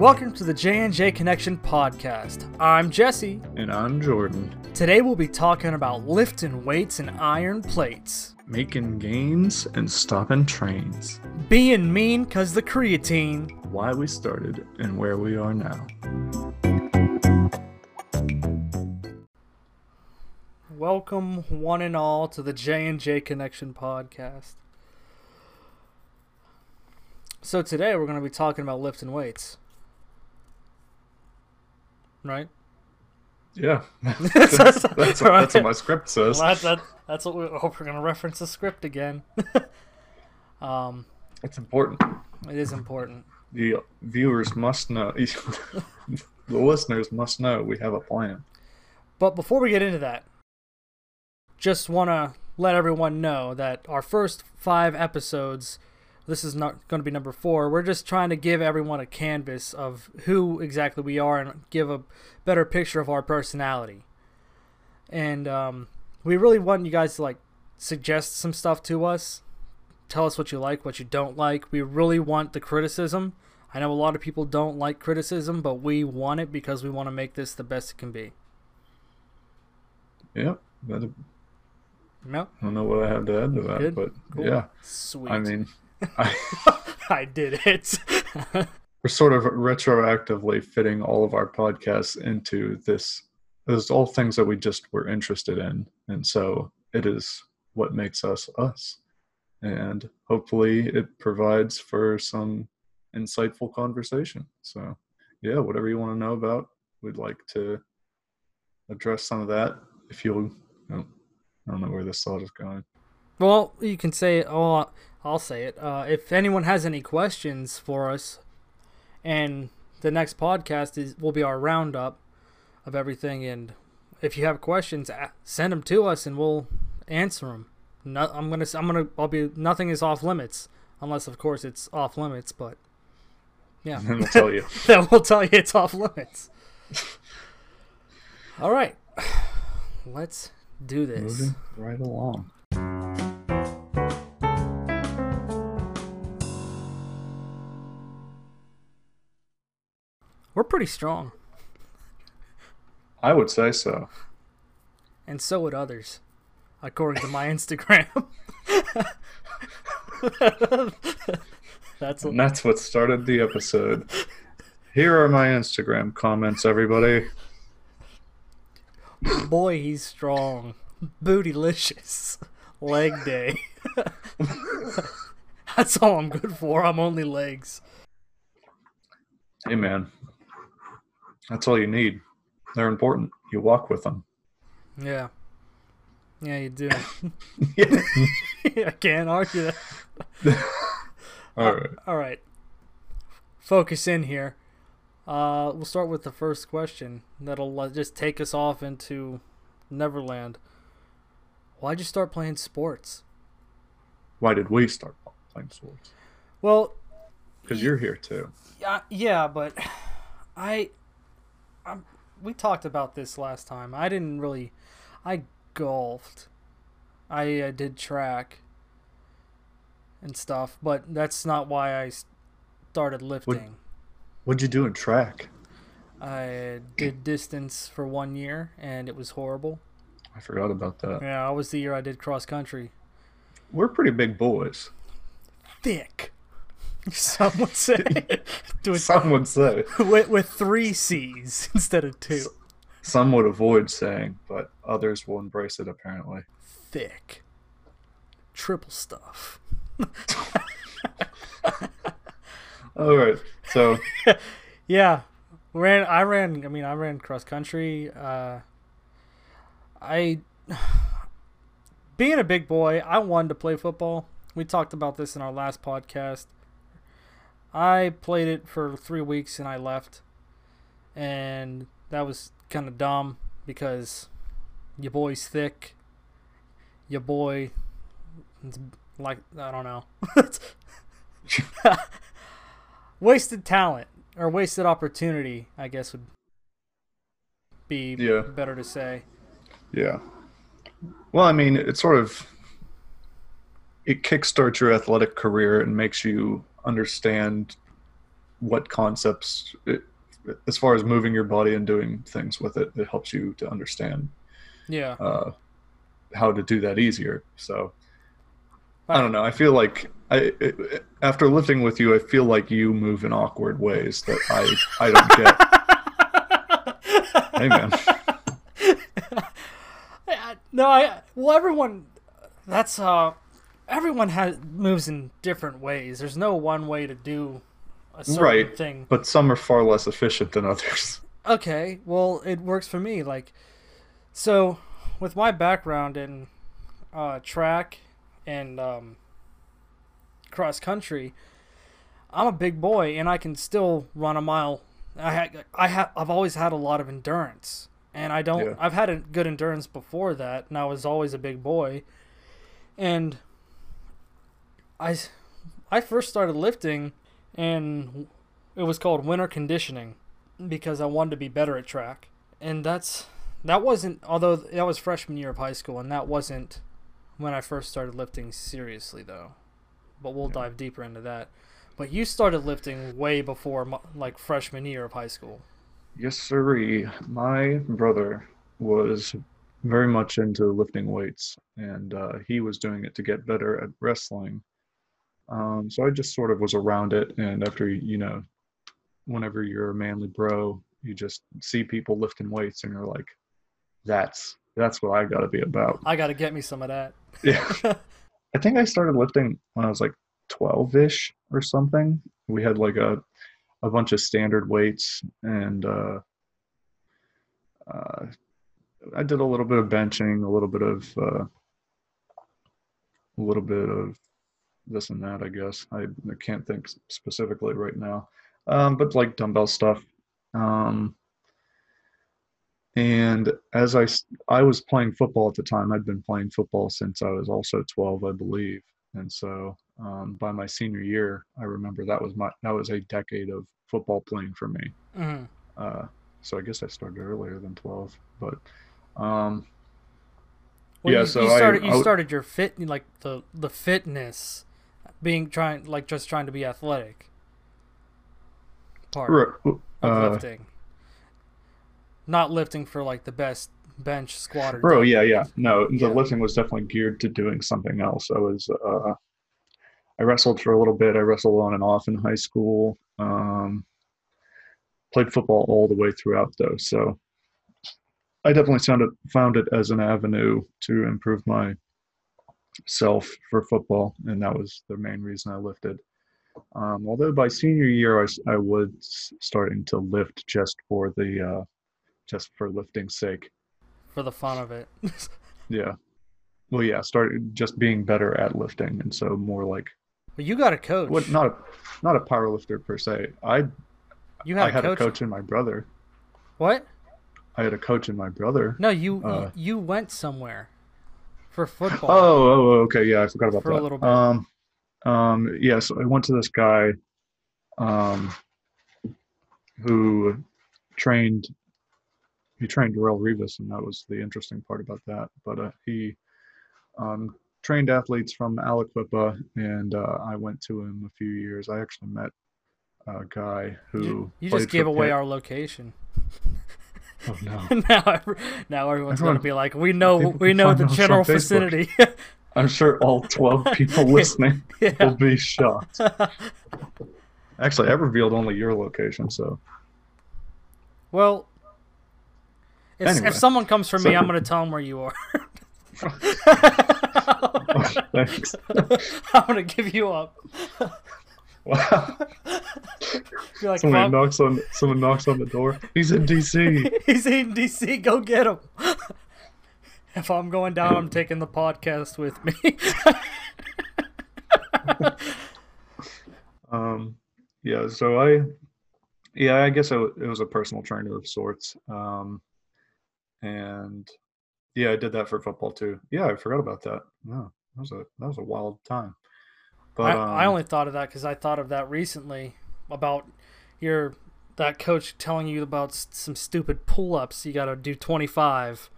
Welcome to the J&J Connection podcast. I'm Jesse. And I'm Jordan. Today we'll be talking about lifting weights and iron plates. Making gains and stopping trains. Being mean cause the creatine. Why we started and where we are now. Welcome one and all to the J&J Connection podcast. So today we're going to be talking about lifting weights. Right? Yeah. that's, that's, that's, that's what my script says. Well, that, that's what we hope we're going to reference the script again. um, it's important. It is important. The viewers must know, the listeners must know we have a plan. But before we get into that, just want to let everyone know that our first five episodes this is not going to be number four. We're just trying to give everyone a canvas of who exactly we are and give a better picture of our personality. And um, we really want you guys to like suggest some stuff to us. Tell us what you like, what you don't like. We really want the criticism. I know a lot of people don't like criticism, but we want it because we want to make this the best it can be. Yep. Yep. I don't know what I have to add to that, Good? but Cool. yeah. Sweet. I mean, I, did it. we're sort of retroactively fitting all of our podcasts into this. There's all things that we just were interested in, and so it is what makes us us. And hopefully, it provides for some insightful conversation. So, yeah, whatever you want to know about, we'd like to address some of that. If you'll, oh, I don't know where this thought is going. Well, you can say. Oh, I'll say it. Uh, if anyone has any questions for us, and the next podcast is will be our roundup of everything. And if you have questions, send them to us, and we'll answer them. No, I'm gonna. I'm gonna. I'll be. Nothing is off limits, unless of course it's off limits. But yeah, we'll tell you. then we'll tell you it's off limits. All right, let's do this. Moving right along. We're pretty strong, I would say so. and so would others, according to my Instagram. That's a, And that's what started the episode. Here are my Instagram comments, everybody. boy. He's strong, bootylicious, leg day. That's all I'm good for. I'm only legs. Hey, man. That's all you need. They're important. You walk with them. Yeah, yeah, you do. Yeah. I can't argue that. all right. All right. Focus in here. Uh, we'll start with the first question. That'll uh, just take us off into Neverland. Why'd you start playing sports? Why did we start playing sports? Well, Because you're here too. yeah, yeah, but i we talked about this last time. I didn't really, I golfed. I uh, did track and stuff, but that's not why I started lifting. What'd you do in track? I did distance for one year, and it was horrible. I forgot about that. Yeah, that was the year I did cross country. We're pretty big boys. Thick, some would say, with, Some would say. with, with three C's instead of two. Some would avoid saying, but others will embrace it apparently. Thick, triple stuff. All right. So, Yeah, ran. I ran. I mean, I ran cross country. Uh, I, being a big boy, I wanted to play football. We talked about this in our last podcast. I played it for three weeks and I left, and that was kind of dumb because your boy's thick. Your boy, like I don't know. wasted talent or wasted opportunity, I guess would be Yeah. better to say. yeah. Well, I mean, it sort of it kickstarts your athletic career and makes you understand what concepts it, as far as moving your body and doing things with it it helps you to understand Yeah. uh, how to do that easier. So i don't know. I feel like i it, after lifting with you i feel like you move in awkward ways that i i don't get. Hey man. No, I well everyone that's uh everyone has moves in different ways. There's no one way to do a certain Right. thing. but some are far less efficient than others Okay, well it works for me. Like so with my background in uh track and um cross country, I'm a big boy and I can still run a mile. I ha- I have I've always had a lot of endurance. And I don't Yeah. I've had a good endurance before that and I was always a big boy. And I I first started lifting and it was called winter conditioning because I wanted to be better at track. And that's that wasn't although that was freshman year of high school and that wasn't when I first started lifting seriously though. But we'll Yeah. dive deeper into that. But you started lifting way before like freshman year of high school. Yes, sirree. My brother was very much into lifting weights, and uh, he was doing it to get better at wrestling. Um, so I just sort of was around it, and after you know, whenever you're a manly bro, you just see people lifting weights, and you're like, "That's that's what I got to be about." I got to get me some of that. Yeah. I think I started lifting when I was like 12-ish or something. We had like a a bunch of standard weights and uh, uh, I did a little bit of benching, a little bit of uh, a little bit of this and that, I guess. I, I can't think specifically right now. Um, but like dumbbell stuff. Um, and as I, I was playing football at the time, I'd been playing football since I was also 12, I believe. And so um, by my senior year, I remember that was my that was a decade of football playing for me. Mhm. Uh, so I guess I started earlier than 12, but um, Well, Yeah, you, so you started I you started your fit like the the fitness being trying like just trying to be athletic part r- of uh, lifting. Not lifting for like the best bench squat or bro, yeah, yeah. No, the Yeah. lifting was definitely geared to doing something else. I was uh, I wrestled for a little bit. I wrestled on and off in high school. Um, played football all the way throughout though, so I definitely found it found it as an avenue to improve my self for football, and that was the main reason I lifted. Um, although by senior year, I was starting to lift just for the uh, just for lifting's sake. for the fun of it. Yeah. Well, yeah, started just being better at lifting, and so more like but you got a coach. what? Not a not a power lifter per se. I you had, I a, had coach. a coach in my brother. What? I had a coach in my brother. No, you Uh, you went somewhere for football. Oh, oh, oh, okay, yeah, I forgot about that. For a little bit. Um, um, yeah, so I went to this guy, um, who trained. He trained Darrelle Revis, and that was the interesting part about that. But uh, he um, trained athletes from Aliquippa, and uh, I went to him a few years. I actually met a guy who you, you just gave away Pitt. our location. Oh no! now, now everyone's Everyone- gonna be like, we know, we know the general vicinity. I'm sure all 12 people listening will be shocked. Actually, I revealed only your location, so well, if, Anyway, if someone comes for me, I'm gonna tell them where you are. Oh, thanks. I'm gonna give you up. Wow. Like, Someone "Fuck, knocks on someone knocks on the door. He's in DC. he's in DC. Go get him. if I'm going down, I'm taking the podcast with me. Um, yeah. So I, yeah, I guess I w it was a personal trainer of sorts. Um, and yeah, I did that for football too. Yeah, I forgot about that. No, that was a that was a wild time. But I, I um, only thought of that because I thought of that recently about your that coach telling you about some stupid pull-ups. You got to do 25.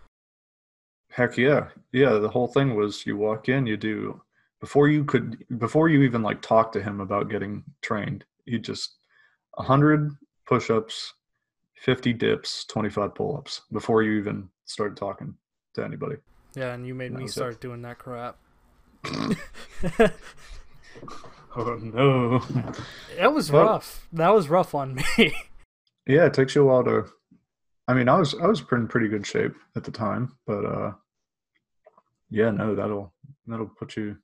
Heck yeah. Yeah, the whole thing was you walk in, you do before you could before you even like talk to him about getting trained, he just 100 push-ups, 50 dips, 25 pull-ups before you even started talking to anybody. Yeah, and you made That me was it. start doing that crap. Oh no. That was Well- rough. That was rough on me. Yeah, it takes you a while to. I mean, I was I was in pretty good shape at the time, but uh, yeah, no, that'll that'll put you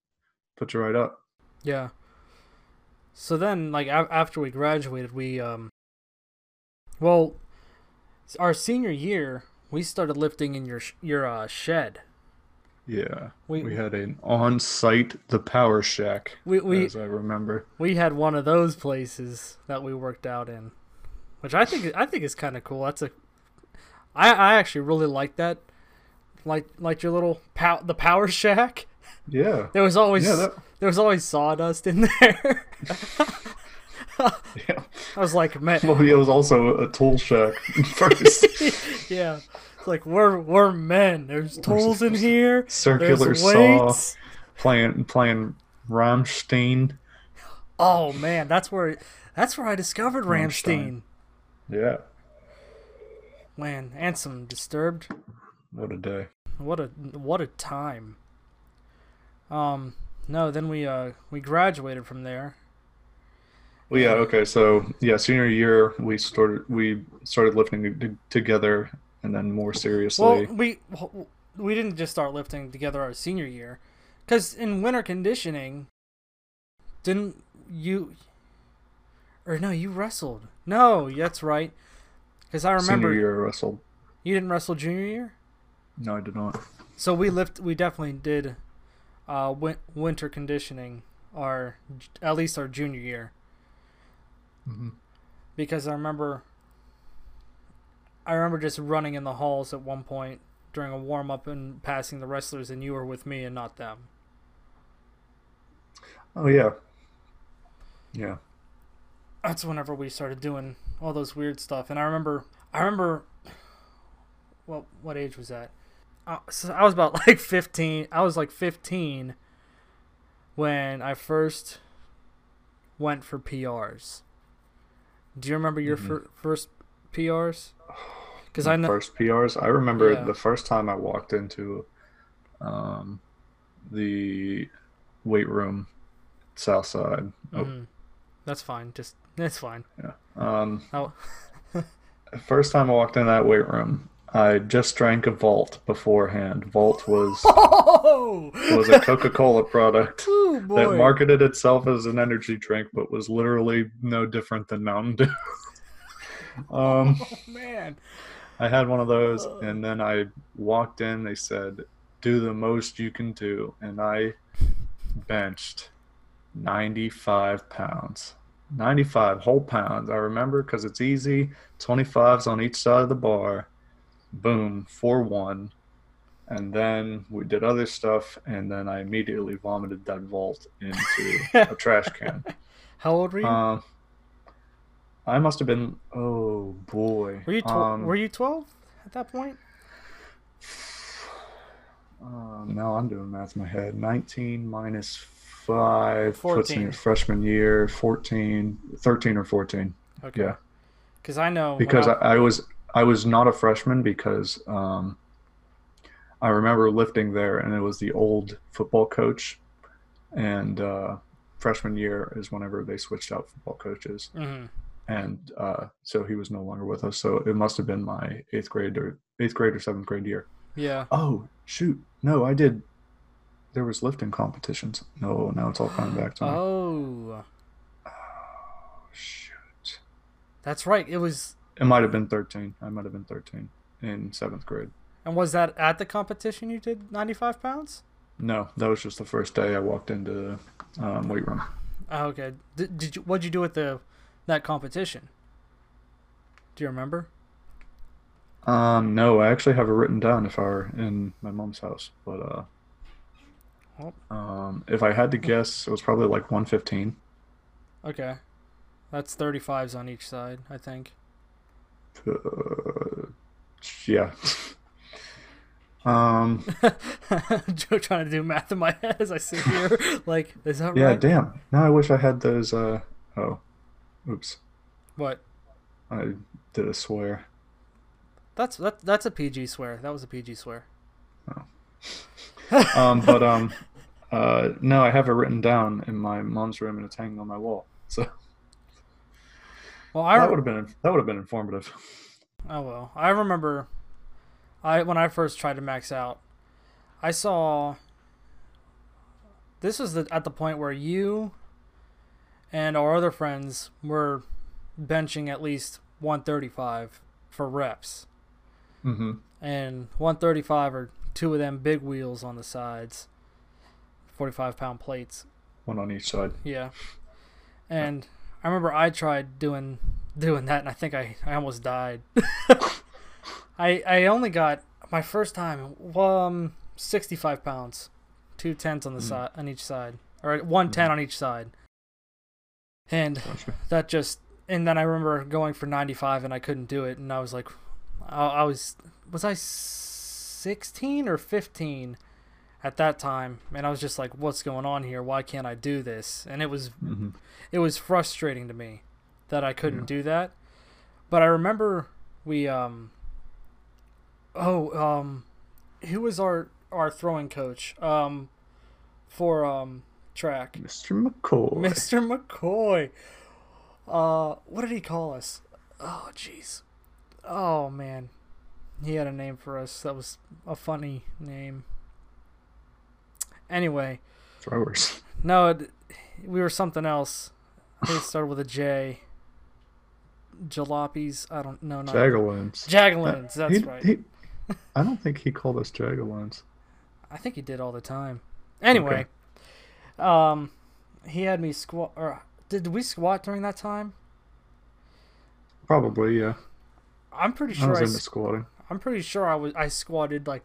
put you right up. yeah. So then, like a- after we graduated, we um. Well, our senior year, we started lifting in your sh- your uh, shed. Yeah, We- we, had an on-site the Power Shack, We we as I remember. we had one of those places that we worked out in, which I think I think is kind of cool. That's a, I I actually really like that, like like your little pow the Power Shack. Yeah, There was always yeah, that, there was always sawdust in there. yeah. I was like, man, Well, it was also a tool shack first. yeah. Like we're we're men. There's tools in here. Circular saw, playing playing Rammstein. Oh man, that's where that's where I discovered Ramstein. Rammstein. Yeah, Man, and some Disturbed. what a day. What a what a time. Um, no, then we uh we graduated from there. Well, yeah, okay. So, yeah, senior year we started we started lifting t- together, and then more seriously. Well, we we didn't just start lifting together our senior year, because in winter conditioning, didn't you? Or no, you wrestled. No, that's right. Because I remember senior year I wrestled. you didn't wrestle junior year. No, I did not. So we lift. We definitely did. Uh, win- winter conditioning, our at least our junior year, Mm-hmm. because I remember. I remember just running in the halls at one point during a warm up and passing the wrestlers, and you were with me and not them. Oh yeah, yeah. That's whenever we started doing all those weird stuff, and I remember. I remember. Well, what age was that? Uh, so I was about like fifteen. I was like fifteen when I first went for PRs. Do you remember your Mhm. fir- first PRs? Because I know. First PRs. I remember Yeah. the first time I walked into um, the weight room, South Side. Oh, Mhm. That's fine. Just that's fine. yeah. Um, Oh, first time I walked in that weight room, I just drank a Vault beforehand. Vault was oh, was a Coca Cola product. Ooh, that marketed itself as an energy drink, but was literally no different than Mountain Dew. um, Oh, man. I had one of those, and then I walked in. They said, "Do the most you can do," and I benched ninety-five pounds. 95 whole pounds. I remember because it's easy. 25s on each side of the bar. Boom, 4 1. And then we did other stuff, and then I immediately vomited that vault into a trash can. How old were you? Um, I must have been. Oh boy. were you tw- Um, were you twelve at that point? Um, now I'm doing math in my head. 19 minus 5 puts me 14. freshman year. 14, 13 or 14. Okay. Yeah. Because I know Because I, I- was I was not a freshman because um, I remember lifting there and it was the old football coach, and uh, freshman year is whenever they switched out football coaches, Mhm. And uh, so he was no longer with us. So it must have been my eighth grade or eighth grade or seventh grade year. Yeah. Oh shoot! No, I did. There was lifting competitions. No, now it's all coming back to me. Oh, Oh, shoot! that's right. It was. It might have been thirteen. I might have been thirteen in seventh grade. And was that at the competition you did 95 pounds? No, that was just the first day I walked into the um, weight room. Oh, okay. Did, did you? What'd you do at the that competition? Do you remember? Um, no, I actually have it written down if I were in my mom's house. But uh, Well. um, if I had to guess, it was probably like one fifteen. Okay. That's 35s on each side, I think. Uh, yeah. um. Joe trying to do math in my head as I sit here. Like, is that Yeah. right? Damn. Now I wish I had those. Uh. Oh. Oops. What? I did a swear. That's that, that's a PG swear. That was a PG swear. Um, but um, uh, no, I have it written down in my mom's room and it's hanging on my wall. So Well, I that would have been that would have been informative. Oh well, I remember, I when I first tried to max out, I saw. This was the, at the point where you and our other friends were benching at least 135 for reps, hmm and 135 are two of them big wheels on the sides, 45 pound plates. One on each side. Yeah. And I remember I tried doing doing that and I think I, I almost died. I I only got my first time um sixty five pounds. Two tens on the Mm. side on each side. Or one ten on each side. And Gotcha. that just and then I remember going for ninety five and I couldn't do it and I was like I, I was was I sixteen or fifteen at that time and I was just like what's going on here why can't I do this and it was hmm it was frustrating to me that I couldn't Yeah. do that. But I remember we um oh um who was our our throwing coach um for um track Mr. McCoy. Mr. McCoy. Uh what did he call us? Oh jeez. Oh man. He had a name for us that was a funny name. Anyway, Throwers. no, it, we were something else. It started with a J. Jalopies. I don't know. Not Jagaloons. Jagaloons. That's He- right. he- I don't think he called us Jagaloons. I think he did all the time. Anyway, um, he had me squat. Or did we squat during that time? Probably, yeah. I'm pretty I sure. was I, into squatting. I'm pretty sure I was. I squatted like.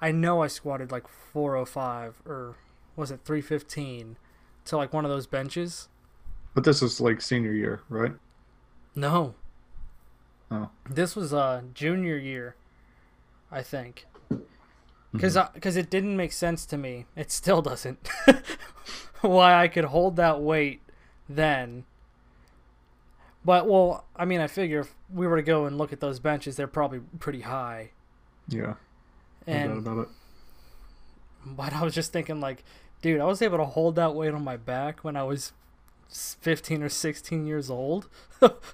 I know I squatted like 405 or was it 315 to like one of those benches. But this was like senior year, right? No. Oh. This was uh junior year, I think. Because because it didn't make sense to me. It still doesn't. Why I could hold that weight then. But well, I mean, I figure if we were to go and look at those benches, they're probably pretty high. Yeah. And about it. but I was just thinking, like, dude, I was able to hold that weight on my back when I was 15 or 16 years old.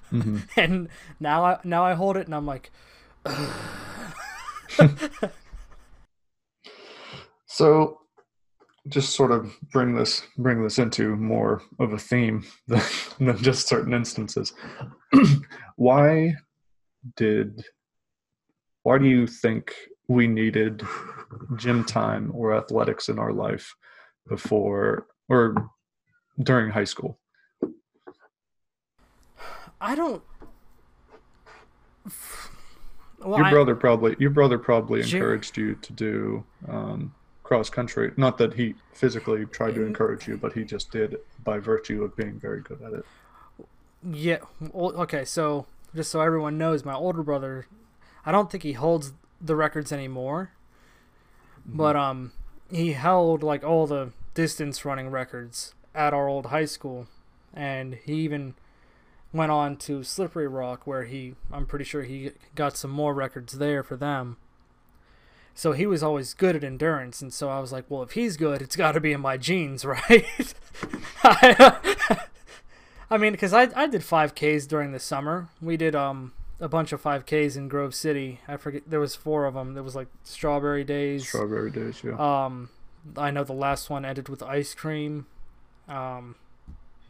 hmm and now I now I hold it and I'm like, So, just sort of bring this bring this into more of a theme than, than just certain instances. why did why do you think we needed gym time or athletics in our life before or during high school? I don't. Well, your I- brother probably your brother probably encouraged you to do um, cross country. Not that he physically tried to Mm. encourage you, but he just did by virtue of being very good at it. Yeah. Okay. So just so everyone knows, my older brother, I don't think he holds the records anymore, but um, he held like all the distance running records at our old high school, and he even went on to Slippery Rock, where he, I'm pretty sure he got some more records there for them. So he was always good at endurance, and so I was like, well, if he's good, it's got to be in my genes, right? I, I mean, because I, I did 5Ks during the summer. We did um a bunch of 5Ks in Grove City. I forget there was four of them. There was like Strawberry Days. Strawberry days, yeah. Um, I know the last one ended with ice cream. Um,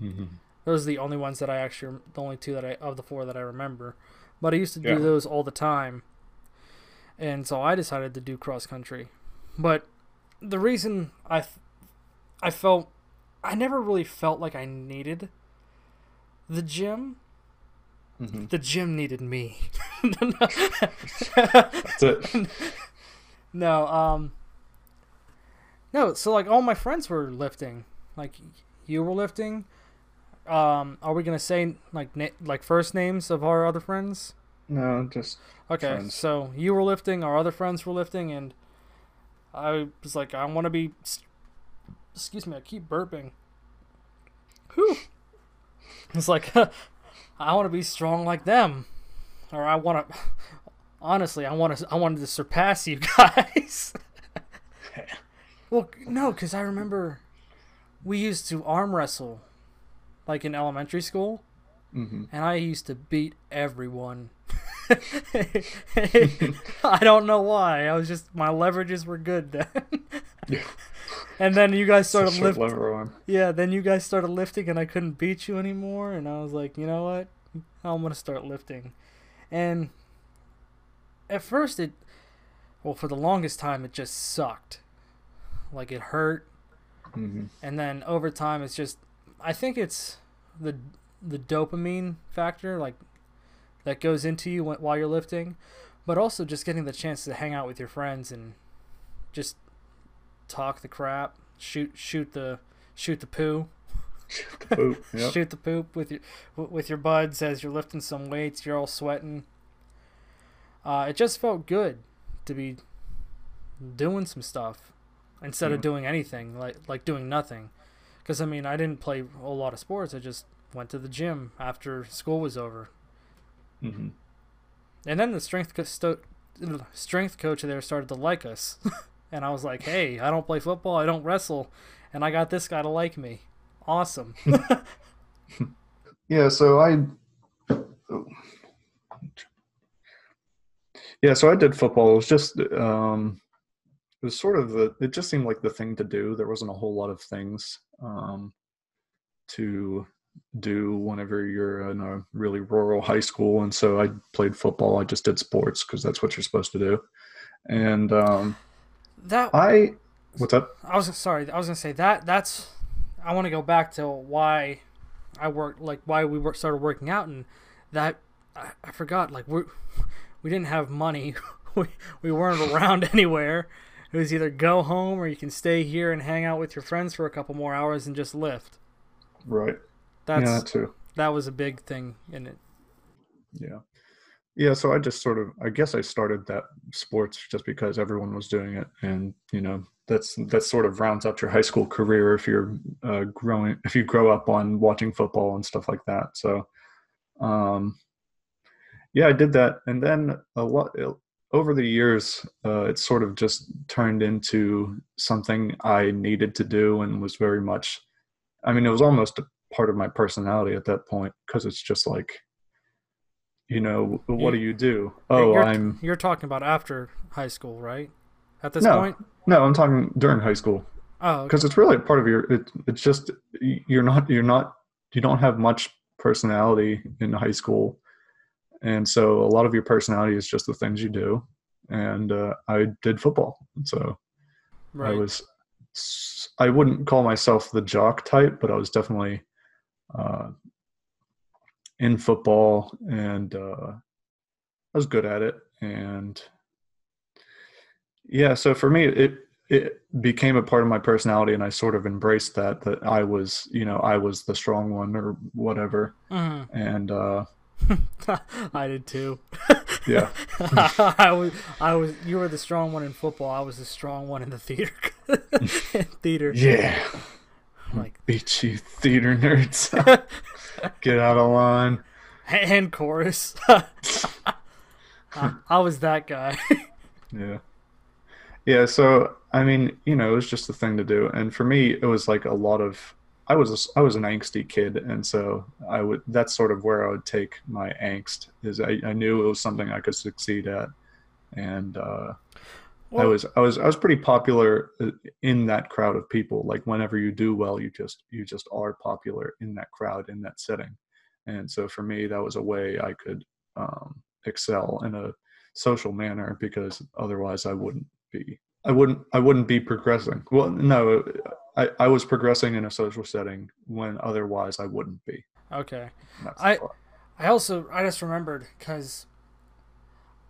Mhm. those are the only ones that I actually, the only two that I of the four that I remember. But I used to do those all the time, and so I decided to do cross country. But the reason I, th- I felt, I never really felt like I needed the gym. Mhm. The gym needed me. That's it. No, um No, so like all my friends were lifting. Like you were lifting. Um are we going to say like na- like first names of our other friends? No, just Okay. Friends. So you were lifting, our other friends were lifting and I was like I want to be excuse me, I keep burping. Whew. It's like I want to be strong like them, or I want to. Honestly, I want to. I wanted to surpass you guys. well, no, because I remember we used to arm wrestle, like in elementary school, hmm and I used to beat everyone. I don't know why. I was just my leverages were good then. Yeah. And then you guys started lifting. Yeah, then you guys started lifting, and I couldn't beat you anymore. And I was like, you know what? I'm gonna start lifting. And at first, it, well, for the longest time, it just sucked. Like it hurt, hmm and then over time, it's just. I think it's the the dopamine factor, like that goes into you while you're lifting, but also just getting the chance to hang out with your friends and just talk the crap, shoot shoot the shoot the poo. Poop. Yep. shoot the poop with your with your buds as you're lifting some weights. You're all sweating. Uh, it just felt good to be doing some stuff instead of doing anything like like doing nothing. Because I mean, I didn't play a lot of sports. I just went to the gym after school was over, hmm and then the strength co- sto- strength coach there started to like us, and I was like, "Hey, I don't play football. I don't wrestle, and I got this guy to like me. Awesome." Yeah, so I Yeah, so I did football. It was just um it was sort of the it just seemed like the thing to do. There wasn't a whole lot of things um to do whenever you're in a really rural high school and so I played football. I just did sports because that's what you're supposed to do. And um that I what's up? I was sorry. I was gonna say that. That's. I want to go back to why I worked, like why we work, started working out, and that I, I forgot. Like we we didn't have money. we we weren't around anywhere. It was either go home or you can stay here and hang out with your friends for a couple more hours and just lift. Right. That's yeah, that too. that was a big thing in it. Yeah. Yeah, so I just sort of I guess I started that sports just because everyone was doing it and you know that's that sort of rounds out your high school career if you're uh, growing if you grow up on watching football and stuff like that. So um yeah, I did that and then a lot over the years uh, it sort of just turned into something I needed to do and was very much I mean it was almost a part of my personality at that point because it's just like you know what do you do oh you're, i'm You're talking about after high school, right? At this No. point. no i'm talking during high school Oh, okay. because it's really a part of your it, it's just you're not you're not you don't have much personality in high school and so a lot of your personality is just the things you do and uh, i did football so right. i was i wouldn't call myself the jock type but i was definitely uh, in football and uh, i was good at it and yeah so for me it it became a part of my personality and i sort of embraced that that i was you know i was the strong one or whatever Mhm. and uh I did too. yeah I was, I was. You were the strong one in football. I was the strong one in the theater. in theater, yeah like beat you theater nerds get out of line and chorus. I, I was that guy. Yeah. Yeah, so I mean, you know, it was just the thing to do. And for me, it was like a lot of I was a, I was an angsty kid, and so I would that's sort of where I would take my angst is I, I knew it was something I could succeed at. And uh I was I was I was pretty popular uh, in that crowd of people. Like whenever you do well, you just you just are popular in that crowd in that setting. And so for me, that was a way I could um, excel in a social manner because otherwise I wouldn't be I wouldn't I wouldn't be progressing. Well, no, I, I was progressing in a social setting when otherwise I wouldn't be. okay. I-. I also I just remembered because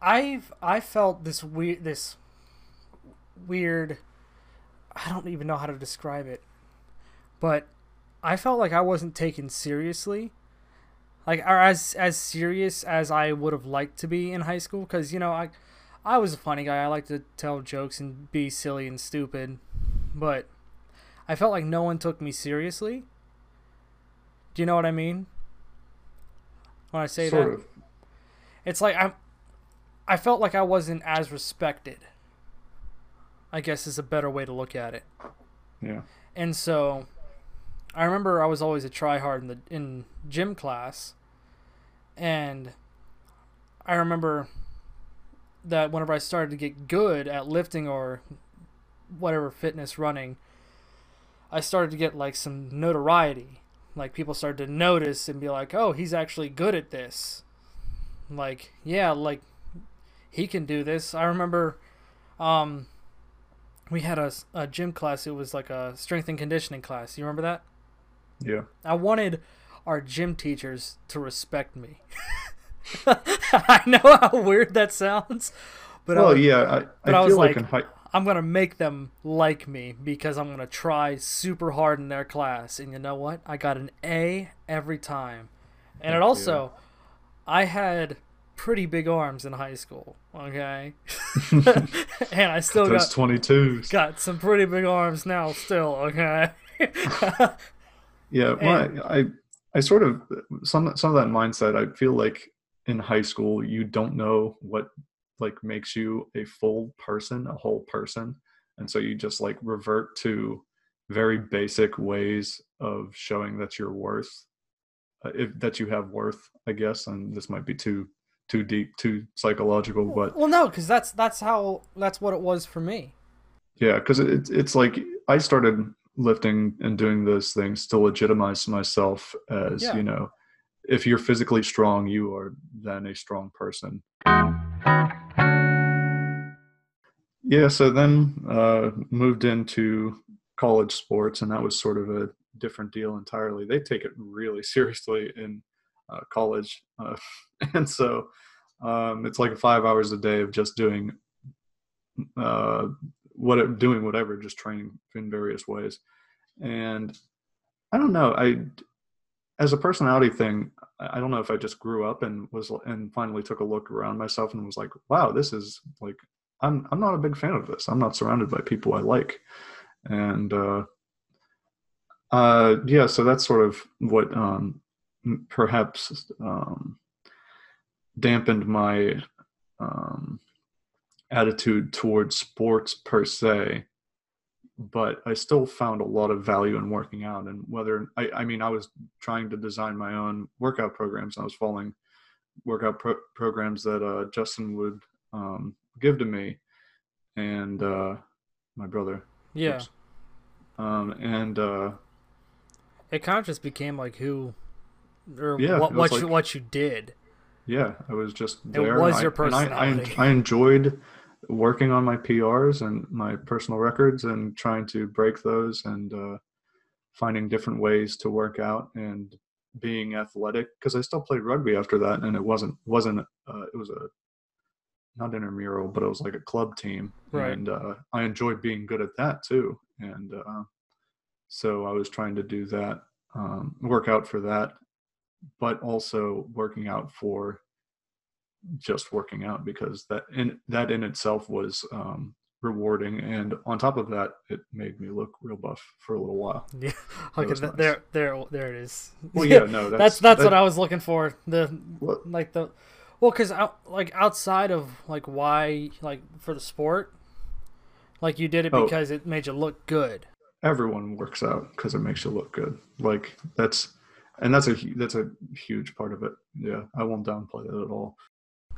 I've I felt this weird this weird I don't even know how to describe it, but I felt like I wasn't taken seriously, like or as as serious as I would have liked to be in high school. Because you know I I was a funny guy. I like to tell jokes and be silly and stupid, but I felt like no one took me seriously. Do you know what I mean? when I say sort that. of. It's like I'm. I felt like I wasn't as respected. I guess is a better way to look at it. Yeah. And so I remember I was always a tryhard in the in gym class and I remember that whenever I started to get good at lifting or whatever fitness running, I started to get like some notoriety. Like people started to notice and be like, "Oh, he's actually good at this." Like, yeah, like he can do this. I remember um we had a, a gym class. It was like a strength and conditioning class. You remember that? Yeah. I wanted our gym teachers to respect me. I know how weird that sounds, but I well, was- yeah. I, but I I was feel like, like-. I'm gonna make them like me because I'm gonna try super hard in their class. And you know what? I got an A every time. And it also, I had pretty big arms in high school. Okay, and I still got twenty twos. got some pretty big arms now. Still, okay. Yeah, well, I, I I sort of some some of that mindset. I feel like in high school you don't know what like makes you a full person, a whole person, and so you just like revert to very basic ways of showing that you're worth, uh, if that you have worth. I guess, and this might be too too deep, too psychological, but well, no, because that's that's how that's what it was for me. Yeah, because it's it's like I started lifting and doing those things to legitimize myself as Yeah. you know, if you're physically strong, you are then a strong person. Yeah, so then uh, moved into college sports, and that was sort of a different deal entirely. They take it really seriously in uh, college, uh, and so um, it's like five hours a day of just doing uh, what doing whatever, just training in various ways. And I don't know, I as a personality thing, I don't know if I just grew up and was and finally took a look around myself and was like, wow, this is like I'm I'm not a big fan of this. I'm not surrounded by people I like. And uh uh yeah, so that's sort of what um perhaps um dampened my um attitude towards sports per se but i still found a lot of value in working out and whether i, I mean i was trying to design my own workout programs. I was following workout pro- programs that uh, justin would um, give to me and uh, my brother. Yeah, um, and uh, it kind of just became like who or Yeah, what it was what you what you did. yeah i was just there was I- your and I, I, personality. I enjoyed working on my prs and my personal records and trying to break those and uh, finding different ways to work out and being athletic because i still played rugby after that and it wasn't wasn't uh, it was a not intramural but it was like a club team Right. and uh, i enjoyed being good at that too and uh, so i was trying to do that um, work out for that but also working out for just working out because that in that in itself was um, rewarding and on top of that it made me look real buff for a little while Yeah, okay, th- nice. there there there it is. well yeah no that's that's that's, that- what I was looking for. The What? like the well, cause out, like outside of like why like for the sport, like you did it Oh. because it made you look good. everyone works out because it makes you look good like that's and that's a that's a huge part of it yeah i won't downplay that at all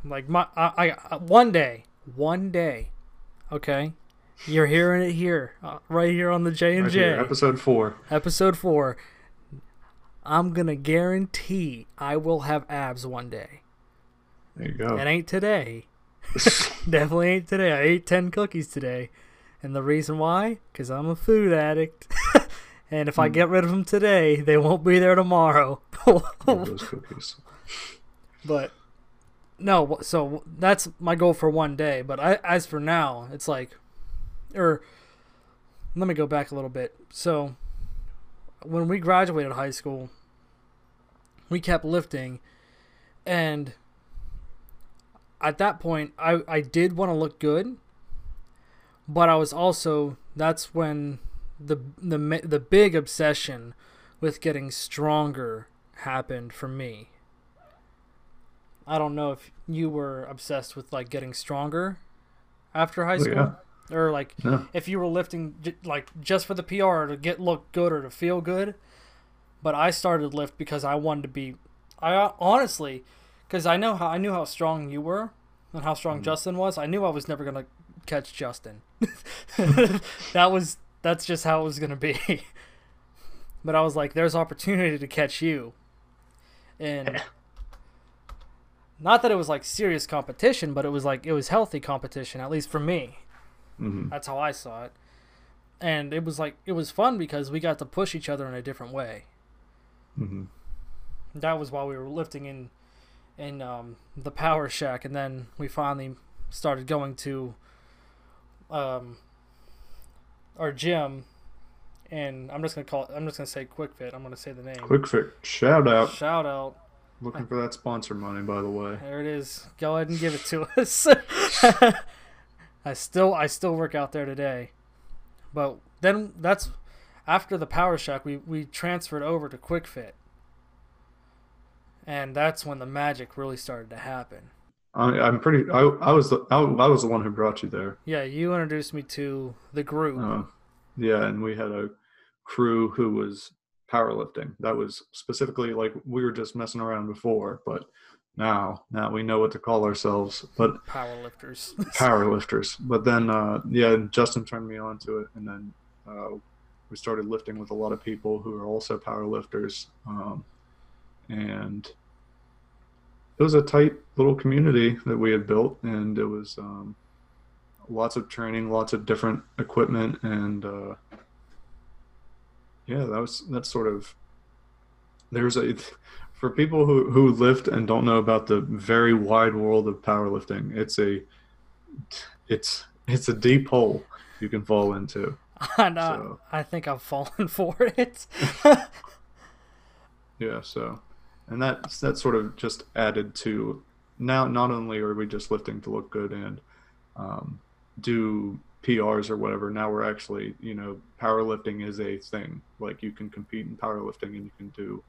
Like my I, I one day one day, okay, you're hearing it here uh, right here on the J and J episode four episode four. I'm gonna guarantee I will have abs one day. there you go It ain't today. Definitely ain't today. I ate 10 cookies today. And the reason why? Because I'm a food addict. and if I hmm. get rid of them today, they won't be there tomorrow. Those cookies but no, so that's my goal for one day. But I, as for now, it's like, or let me go back a little bit. So when we graduated high school, we kept lifting, and at that point, I I did want to look good, but I was also that's when the the the big obsession with getting stronger happened for me I don't know if you were obsessed with like getting stronger after high Oh, school, yeah. or like Yeah. if you were lifting like just for the PR to get look good or to feel good. But I started lift because I wanted to be. I honestly, because I know how I knew how strong you were and how strong mm. Justin was. I knew I was never gonna catch Justin. that was that's just how it was gonna be. but I was like, there's opportunity to catch you, and not that it was like serious competition, but it was like it was healthy competition, at least for me. hmm That's how I saw it. And it was like it was fun because we got to push each other in a different way. hmm That was while we were lifting in in um, the power shack, and then we finally started going to um, our gym. And I'm just gonna call it. I'm just gonna say Quick Fit. I'm gonna say the name. Quick Fit. Shout out. Shout out. Looking for that sponsor money, by the way. There it is. Go ahead and give it to us. I still I still work out there today. But then that's after the Power Shack we, we transferred over to Quick Fit. And that's when the magic really started to happen. I, I'm pretty. I, I was the I, I was the one who brought you there. Yeah, you introduced me to the group. Uh, yeah, and we had a crew who was powerlifting. That was specifically like we were just messing around before, but now now we know what to call ourselves. But Powerlifters. powerlifters. But then uh, yeah, Justin turned me on to it, and then uh, we started lifting with a lot of people who are also powerlifters, um, and it was a tight little community that we had built, and it was um, lots of training, lots of different equipment, and uh, yeah, that was that's sort of there's a for people who who lift and don't know about the very wide world of powerlifting. It's a it's it's a deep hole you can fall into. uh, So- I think I've fallen for it. Yeah, so and that that sort of just added to now not only are we just lifting to look good and um, do PRs or whatever, now we're actually, you know, powerlifting is a thing. Like you can compete in powerlifting and you can do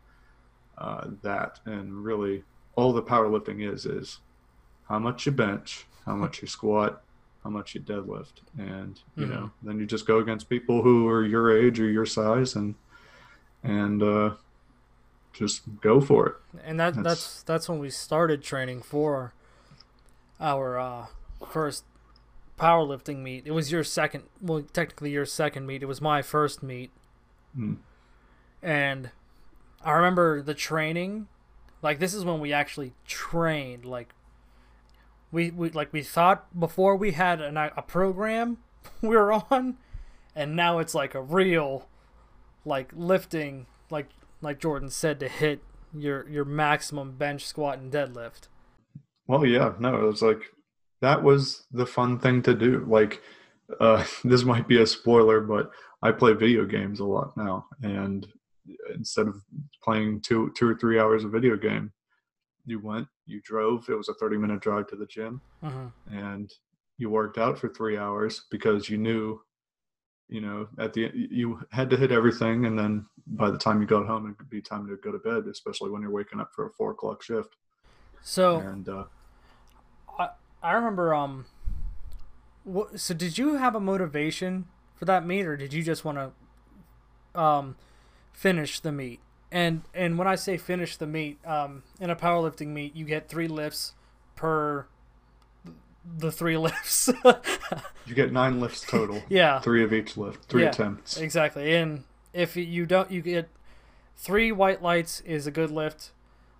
uh, that. And really, all the powerlifting is is how much you bench, how much you squat, how much you deadlift, and you Mhm. know, then you just go against people who are your age or your size, and and uh, just go for it. and that That's- that's that's when we started training for our uh, first powerlifting meet. It was your second, well, technically your second meet. It was my first meet, Mm. and I remember the training. Like this is when we actually trained. Like we we like we thought before we had an, a program we were on, and now it's like a real, like lifting like like Jordan said to hit your your maximum bench squat and deadlift. Well, yeah, no, it was like that was the fun thing to do. Like, uh, this might be a spoiler, but I play video games a lot now, and instead of playing two two or three hours of video game, you went, you drove. It was a thirty minute drive to the gym, Mm-hmm. and you worked out for three hours because you knew, you know, at the you had to hit everything, and then by the time you got home, it could be time to go to bed, especially when you're waking up for a four o'clock shift. So And uh, I I remember um. What, so did you have a motivation for that meet, or did you just want to um finish the meet? And and when I say finish the meet, um, in a powerlifting meet, you get three lifts per the three lifts. You get nine lifts total. yeah, Three of each lift, three Yeah. attempts. exactly. And if you don't, you get three white lights is a good lift.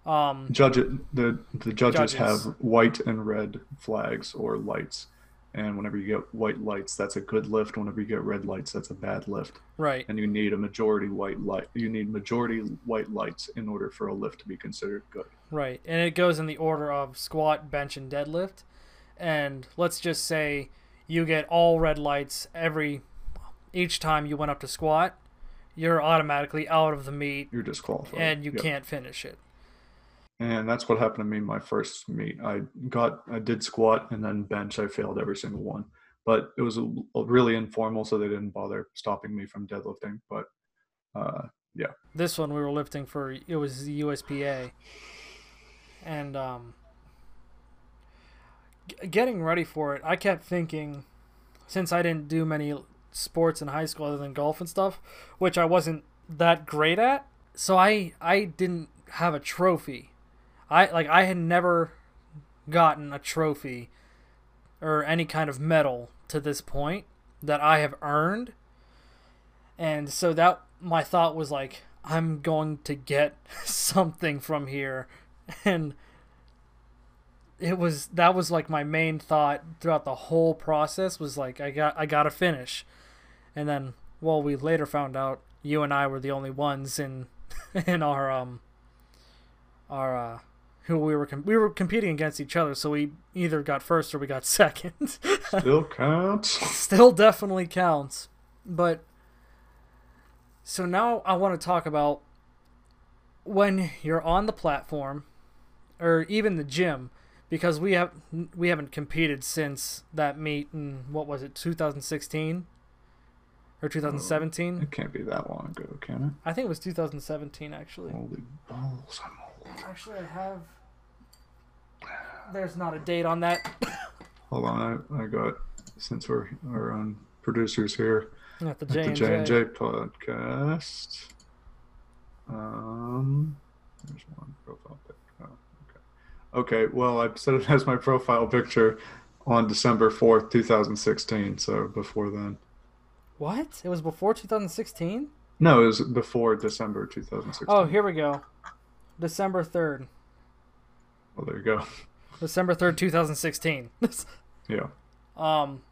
Um, Judge it. The the judges, Judges. have white and red flags or lights, and whenever you get white lights, that's a good lift. Whenever you get red lights, that's a bad lift. right. And you need a majority white light. You need majority white lights in order for a lift to be considered good. Right, and it goes in the order of squat, bench, and deadlift. And let's just say you get all red lights every each time you went up to squat, you're automatically out of the meet You're disqualified. and you Yep. can't finish it. And that's what happened to me my first meet. I got, I did squat and then bench. I failed every single one, but it was a, a really informal, so they didn't bother stopping me from deadlifting. But uh, yeah, This one we were lifting for it was the USPA, and um, getting ready for it, I kept thinking, since I didn't do many sports in high school other than golf and stuff, which I wasn't that great at, so I I didn't have a trophy. I like I had never gotten a trophy or any kind of medal to this point that I have earned. And so that my thought was like I'm going to get something from here and it was that was like my main thought throughout the whole process was like I got I got to finish. And then well we later found out you and I were the only ones in in our um our uh who we were com- we were competing against each other so we either got first or we got second Still counts. still definitely counts but so now I want to talk about when you're on the platform or even the gym because we have we haven't competed since that meet in what was it 2016 or 2017 It can't be that long ago, can it? I think it was 2017 actually? Holy balls, I'm old. actually I have there's not a date on that Hold on, I, I got since we're our own producers here at the J and J and J J podcast. Um, there's one profile pic. Oh, okay. Well, I set it as my profile picture on December fourth, two thousand sixteen. So before then. what it was before 2016 No, it was before December two thousand sixteen. oh here we go December 3rd Well, there you go. December 3rd 2016 Yeah. um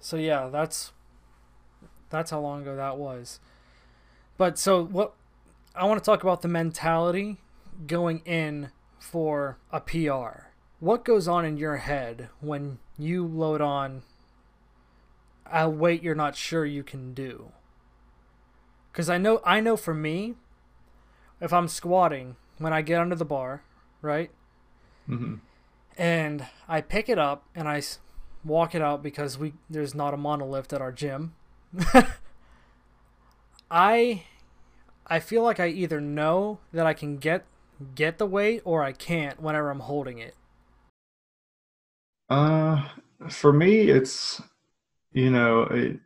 so yeah that's that's how long ago that was but so what i want to talk about the mentality going in for a pr what goes on in your head when you load on a weight you're not sure you can do? Because i know i know for me if i'm squatting when i get under the bar right? Hmm and I pick it up and I walk it out because we there's not a monolift at our gym. I I feel like I either know that I can get get the weight or I can't whenever I'm holding it. Uh, for me, it's you know, it,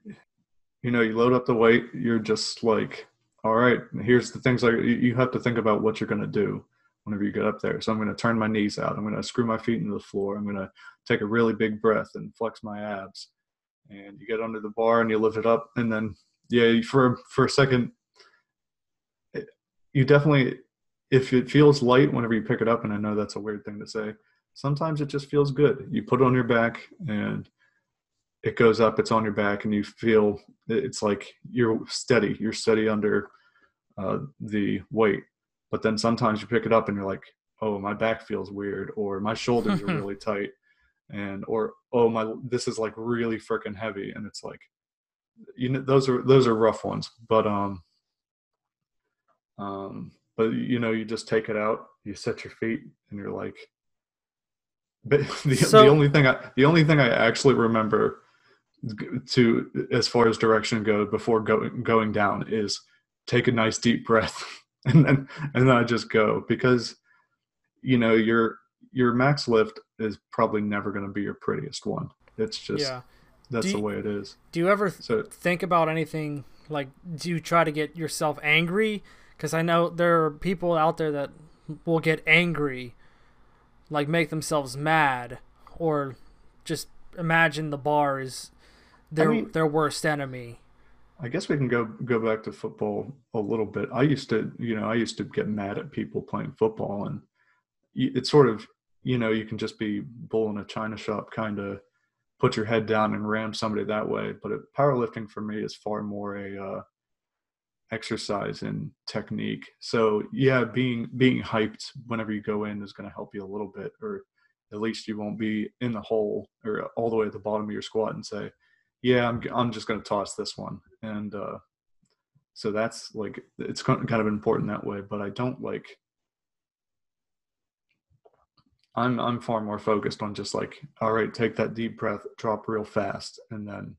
you know, you load up the weight. You're just like, all right. Here's the things like you- have to think about what you're gonna do whenever you get up there. So I'm gonna turn my knees out. I'm gonna screw my feet into the floor. I'm gonna take a really big breath and flex my abs. And you get under the bar and you lift it up, and then yeah, for for a second, it, you definitely, if it feels light whenever you pick it up, and I know that's a weird thing to say sometimes it just feels good. You put it on your back and it goes up, it's on your back, and you feel it's like you're steady. You're steady under uh, the weight. But then sometimes you pick it up and you're like, oh, my back feels weird, or my shoulders are really tight, and or oh my, this is like really freaking heavy, and it's like, you know, those are those are rough ones. But um, um, but you know, you just take it out, you set your feet, and you're like, but the, So- the only thing I the only thing I actually remember to as far as direction goes before going going down is take a nice deep breath and then and then I just go because you know your your max lift is probably never going to be your prettiest one. It's just yeah. that's Do the way it is. Do you ever th- So think about anything like do you try to get yourself angry because i know there are people out there that will get angry like make themselves mad or just imagine the bar is their mean- their worst enemy I guess we can go go back to football a little bit. I used to, you know, I used to get mad at people playing football, and it's sort of, you know, you can just be bull in a china shop, kind of put your head down and ram somebody that way. But it, powerlifting for me is far more a uh, exercise and technique. So yeah, being being hyped whenever you go in is going to help you a little bit, or at least you won't be in the hole or all the way at the bottom of your squat and say, yeah, I'm I'm just going to toss this one, and uh, so that's like it's kind of important that way. But I don't like. I'm I'm far more focused on just like, all right, take that deep breath, drop real fast, and then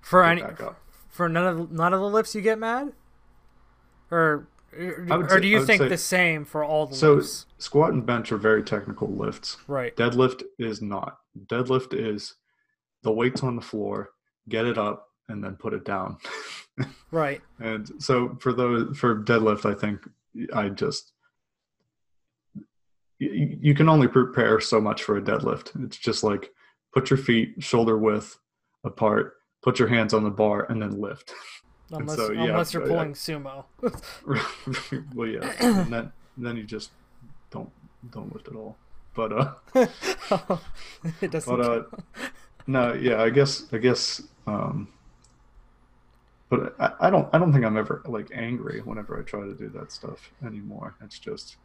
for any back up. for none of none of the lifts you get mad or or say- do you think say- the same for all the So lifts? squat and bench are very technical lifts. Right. Deadlift is not. Deadlift is the weights on the floor, get it up, and then put it down. Right. and so for those for deadlift, I think I just you, you can only prepare so much for a deadlift. It's just like put your feet shoulder width apart, put your hands on the bar, and then lift. And Unless so, yeah, unless you're pulling sumo. well, yeah, and then then you just don't don't lift at all. But uh, it doesn't. but uh, no, yeah, I guess I guess. Um, but I, I don't I don't think I'm ever like angry whenever I try to do that stuff anymore. It's just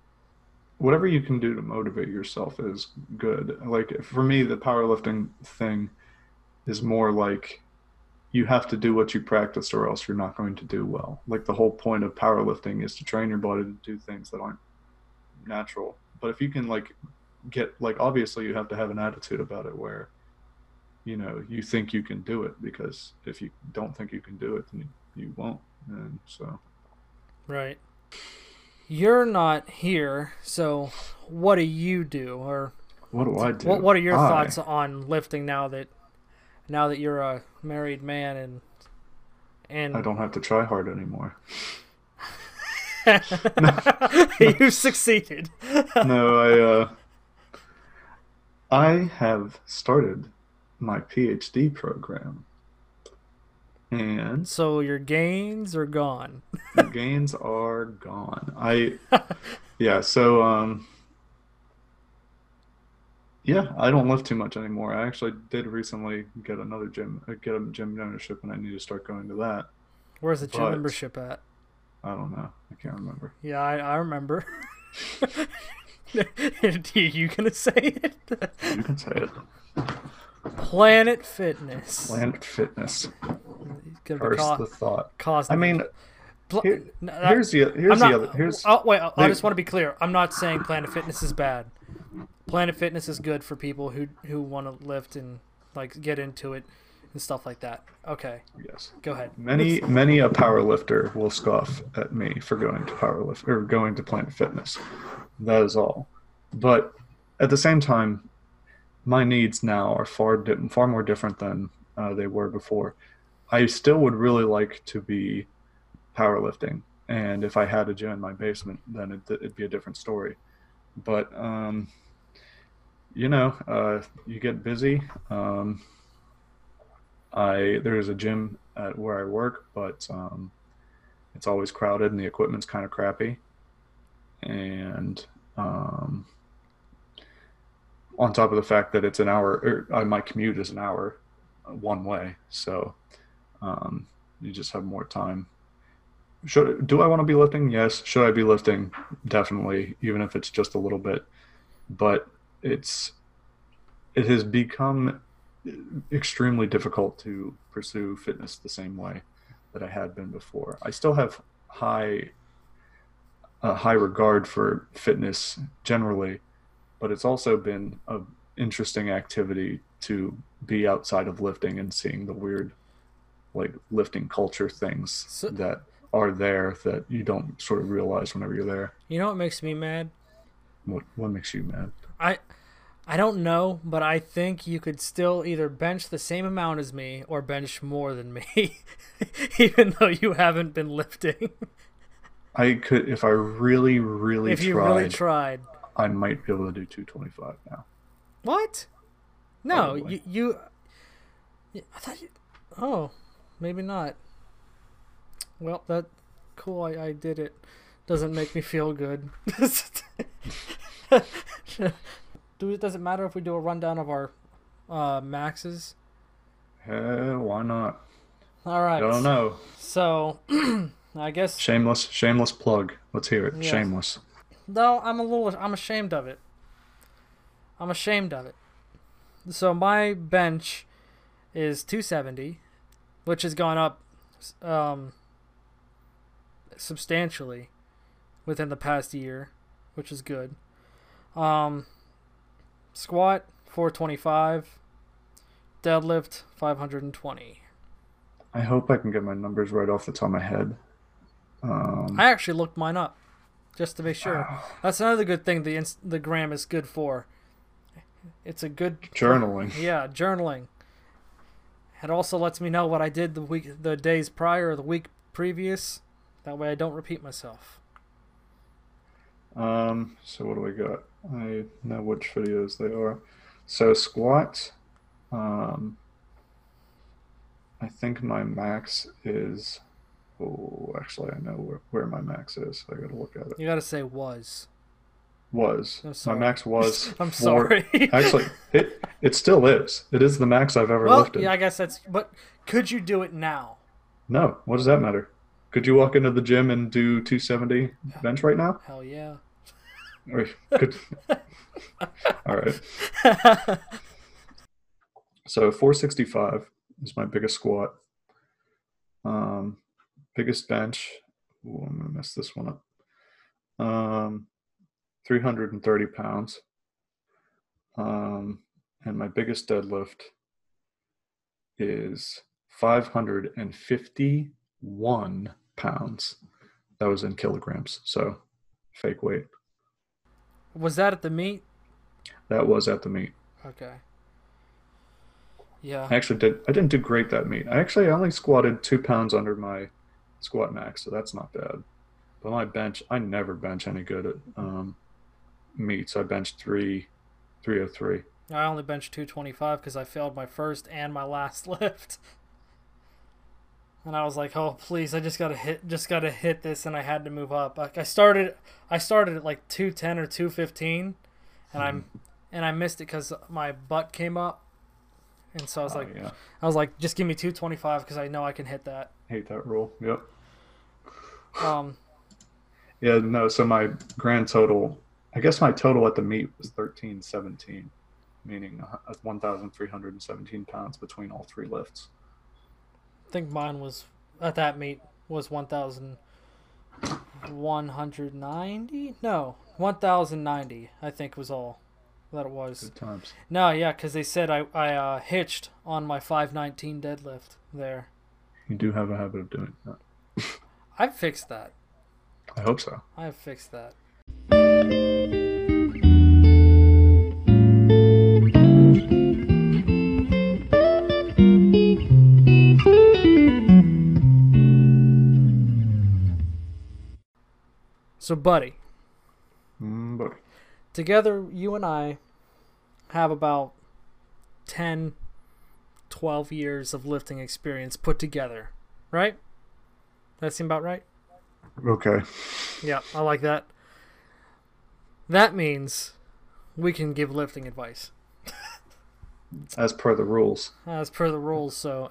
whatever you can do to motivate yourself is good. Like for me, the powerlifting thing is more like you have to do what you practice or else you're not going to do well. Like the whole point of powerlifting is to train your body to do things that aren't natural. But if you can like get like obviously you have to have an attitude about it where you know you think you can do it because if you don't think you can do it then you, you won't and so right. You're not here, so what do you do, or what do i do what what are your I- thoughts on lifting now that now that you're a married man and and i don't have to try hard anymore you succeeded. no i uh i have started my phd program and so your gains are gone. the gains are gone. I yeah, so um yeah, I don't lift too much anymore. I actually did recently get another gym, uh, get a gym membership, and I need to start going to that. Where's the gym But- membership at? I don't know. I can't remember. Yeah, I, I remember. you gonna say it? You can say it. Planet Fitness. Planet Fitness. First ca- the thought. causing I mean, Pl- here- that- here's the here's not, the other here's Oh wait, I- I just want to be clear. I'm not saying Planet Fitness is bad. Planet Fitness is good for people who who want to lift and like get into it and stuff like that. Okay, yes. go ahead. Many many a power lifter will scoff at me for going to power lift or going to Planet Fitness. That is all. But at the same time, my needs now are far di- far more different than uh, they were before. I still would really like to be powerlifting, and if I had a gym in my basement, then it, it'd be a different story. But um, you know, uh, you get busy. Um, I there's a gym at where I work, but um, it's always crowded and the equipment's kind of crappy. And um, on top of the fact that it's an hour, or uh, my commute is an hour uh, one way, so um, you just have more time. Should do I want to be lifting? Yes. Should I be lifting? Definitely, even if it's just a little bit. But it's it has become extremely difficult to pursue fitness the same way that I had been before. I still have high a high regard for fitness generally, but it's also been a interesting activity to be outside of lifting and seeing the weird like lifting culture things So- that are there that you don't sort of realize whenever you're there. You know what makes me mad? What what makes you mad? I I don't know, but I think you could still either bench the same amount as me or bench more than me, even though you haven't been lifting. I could if I really really if tried, you really tried. I might be able to do 225 now. What? No, you, you. I thought you. Oh, maybe not. Well, that cool. I, I did it. Doesn't make me feel good. do it? Does it matter if we do a rundown of our uh, maxes? Hell, why not? All right. I don't know. So, I guess Shameless, shameless plug. Let's hear it. Yes. Shameless. No, I'm a little. I'm ashamed of it. I'm ashamed of it. So my bench is 270, which has gone up um, substantially within the past year, which is good. Um, squat 425, deadlift 520. I hope I can get my numbers right off the top of my head. Um, I actually looked mine up just to make sure. That's another good thing the the gram is good for. It's a good journaling. yeah journaling. It also lets me know what I did the week, the days prior, or the week previous. That way, I don't repeat myself. Um, so what do we got? I know which videos they are. So squat. Um, I think my max is. Oh, actually, I know where, where my max is. I gotta look at it. You gotta say was. Was my max was? I'm four- sorry. Actually, it it still is. It is the max I've ever well, lifted. yeah, I guess that's. But could you do it now? No, what does that matter? Could you walk into the gym and do 270 bench right now? Hell yeah. Could... All right. So 465 is my biggest squat. Um, biggest bench. Ooh, I'm gonna mess this one up. Um, 330 pounds. Um, and my biggest deadlift is 551 pounds. That was in kilograms, so fake weight. Was that at the meet? That was at the meet. Okay. Yeah. I actually did. I didn't do great that meet. I actually only squatted two pounds under my squat max, so that's not bad. But my bench, I never bench any good at um, meets. I benched three, three oh three. I only benched 225 because I failed my first and my last lift. And I was like, "Oh, please! I just gotta hit, just gotta hit this," and I had to move up. Like I started, I started at like 210 or 215, and I'm, and I missed it because my butt came up, and so I was Oh, like, yeah, I was like, just give me 225 because I know I can hit that. hate that rule. Yep. Um, Yeah, no. So my grand total, I guess my total at the meet was thirteen seventeen, meaning uh, one thousand three hundred and seventeen pounds between all three lifts. I think mine was at that meet was 1,190. No, 1,090. I think was all that it was. Good times. No, yeah, because they said I I uh, hitched on my 519 deadlift there. You do have a habit of doing that. I've fixed that. I hope so. I've fixed that. So, buddy, Mm, but together you and I have about 10, 12 years of lifting experience put together, right? That seem about right? okay. Yeah, I like that. That means we can give lifting advice As per the rules. as per the rules. So,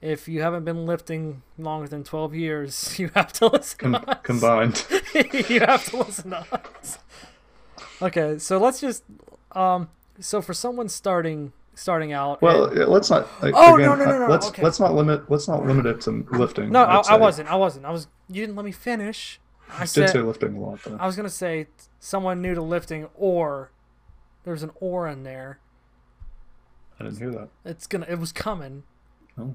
if you haven't been lifting longer than 12 years, you have to listen Com- to us. combined. you have to listen to us. Okay, so let's just um so for someone starting starting out Well, and- let's not. like, Oh, again, no, no, no, uh, no, Let's okay. let's not limit. Let's not limit it to lifting. No, I, I wasn't. I wasn't. I was you didn't let me finish. I said did say lifting a lot though. I was gonna say someone new to lifting, or there's an or in there. I didn't hear that. It's gonna. It was coming. Oh.